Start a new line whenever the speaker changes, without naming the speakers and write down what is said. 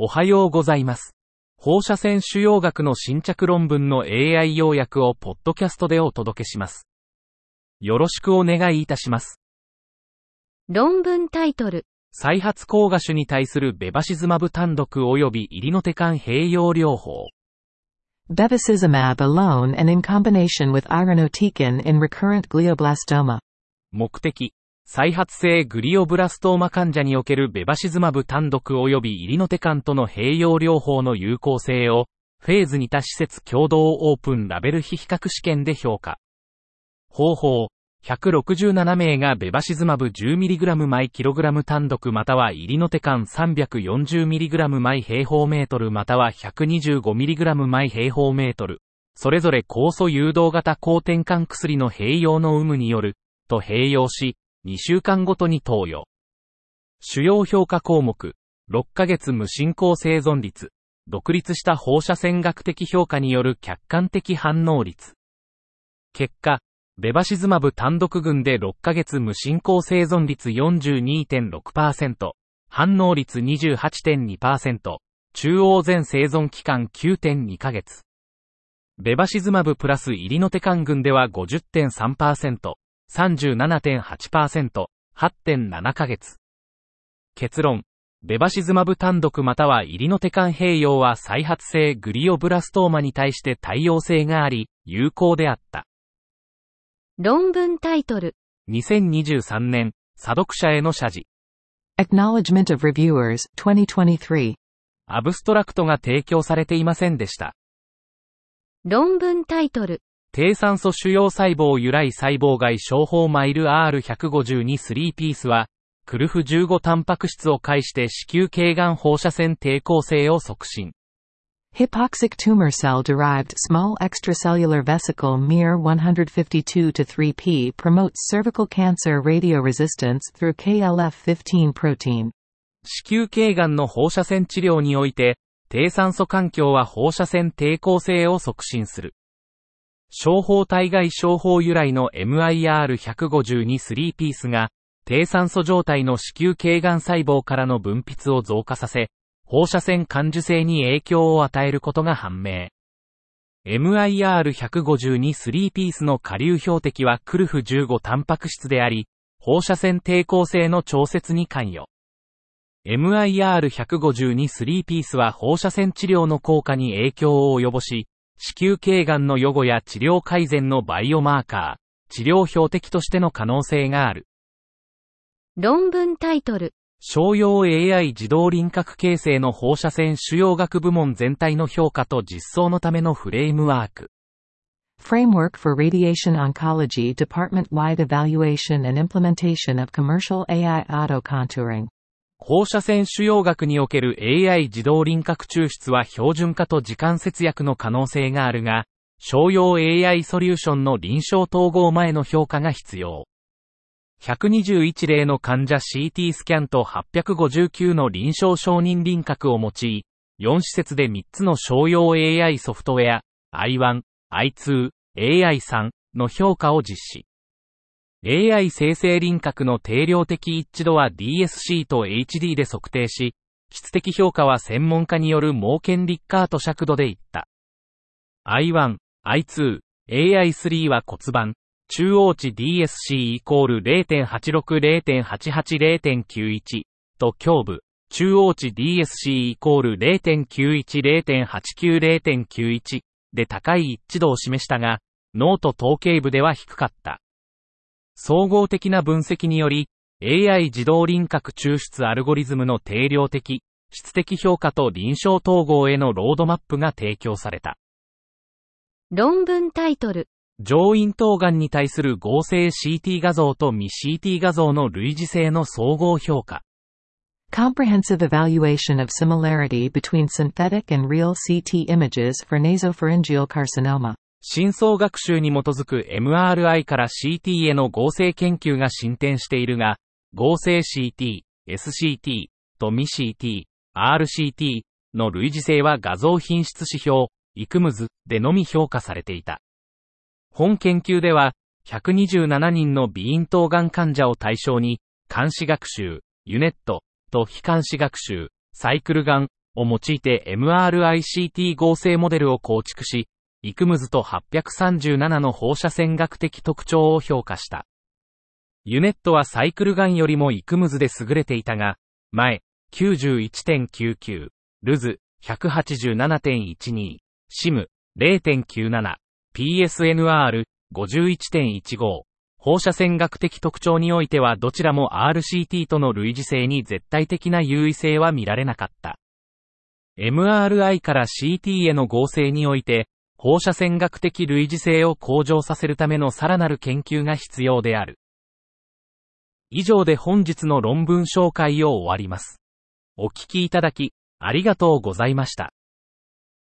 おはようございます。放射線腫瘍学の新着論文の AI 要約をポッドキャストでお届けします。よろしくお願いいたします。
論文タイトル、
再発抗芽種に対するベバシズマブ単独及びイリノテカン併用療法。
Bevacizumab alone and in combination with irinotecan in recurrent glioblastoma.
目的、再発性グリオブラストーマ患者におけるベバシズマブ単独及びイリノテカンとの併用療法の有効性を、フェーズに多施設共同オープンラベル比比較試験で評価。方法、167名がベバシズマブ 10mg 毎 kg 単独またはイリノテカン 340mg 毎平方メートルまたは 125mg 毎平方メートル。それぞれ酵素誘導型抗転換薬の併用の有無による、と併用し、2週間ごとに投与。主要評価項目、6ヶ月無進行生存率、独立した放射線学的評価による客観的反応率。結果、ベバシズマブ単独群で6ヶ月無進行生存率42.6%、反応率28.2%、中央全生存期間9.2ヶ月。ベバシズマブプラスイリノテカン群では50.3%、37.8%、8.7ヶ月。結論。ベバシズマブ単独またはイリノテカン併用は再発性グリオブラストーマに対して対応性があり、有効であった。
論文タイトル、
2023年、査読者への謝辞。
Acknowledgement of Reviewers, 2023.
アブストラクトが提供されていませんでした。
論文タイトル、
低酸素腫瘍細胞由来細胞外小胞マイル R152 3ピースは、クルフ15タンパク質を介して子宮頸がん放射線抵抗性を促進。
Hypoxic tumor cell derived small extracellular vesicle MER 152 to 3P promotes cervical cancer radioresistance through KLF15 protein.
子宮頸がんの放射線治療において、低酸素環境は放射線抵抗性を促進する。小胞体外小胞由来の MIR152 3ピースが、低酸素状態の子宮頸がん細胞からの分泌を増加させ、放射線感受性に影響を与えることが判明。MIR152 3ピースの下流標的はクルフ15タンパク質であり、放射線抵抗性の調節に関与。MIR152 3ピースは放射線治療の効果に影響を及ぼし、子宮頸がんの予後や治療改善のバイオマーカー、治療標的としての可能性がある。
論文タイトル、
商用 AI 自動輪郭形成の放射線腫瘍学部門全体の評価と実装のためのフレームワーク。
Framework for Radiation Oncology Department-wide Evaluation and Implementation of Commercial AI Auto-Contouring.
放射線腫瘍学における AI 自動輪郭抽出は標準化と時間節約の可能性があるが、商用 AI ソリューションの臨床統合前の評価が必要。121例の患者 CT スキャンと859の臨床承認輪郭を用い、4施設で3つの商用 AI ソフトウェア、i1、i2、AI3 の評価を実施。AI 生成輪郭の定量的一致度は DSC と HD で測定し、質的評価は専門家による盲検リッカート尺度でいった。I1、I2、AI3 は骨盤、中央値 DSC イコール0.86、0.88、0.91と胸部、中央値 DSC イコール0.91、0.89、0.91で高い一致度を示したが、脳と統計部では低かった。総合的な分析により、AI 自動輪郭抽出アルゴリズムの定量的、質的評価と臨床統合へのロードマップが提供された。
論文タイトル、
上咽頭がんに対する合成 CT 画像と未 CT 画像の類似性の総合評価。
Comprehensive evaluation of similarity between synthetic and real CT images for nasopharyngeal carcinoma.
深層学習に基づく MRI から CT への合成研究が進展しているが、合成 CT、SCT と未 CT、RCT の類似性は画像品質指標、イクムズでのみ評価されていた。本研究では、127人の鼻咽頭がん患者を対象に、監視学習、ユネットと非監視学習、サイクルガンを用いて MRICT 合成モデルを構築し、イクムズと837の放射線学的特徴を評価した。ユネットはサイクルガンよりもイクムズで優れていたが、前、91.99、ルズ、187.12、シム、0.97、PSNR、51.15、放射線学的特徴においてはどちらも RCT との類似性に絶対的な優位性は見られなかった。MRI から CT への合成において、放射線学的類似性を向上させるためのさらなる研究が必要である。以上で本日の論文紹介を終わります。お聞きいただき、ありがとうございました。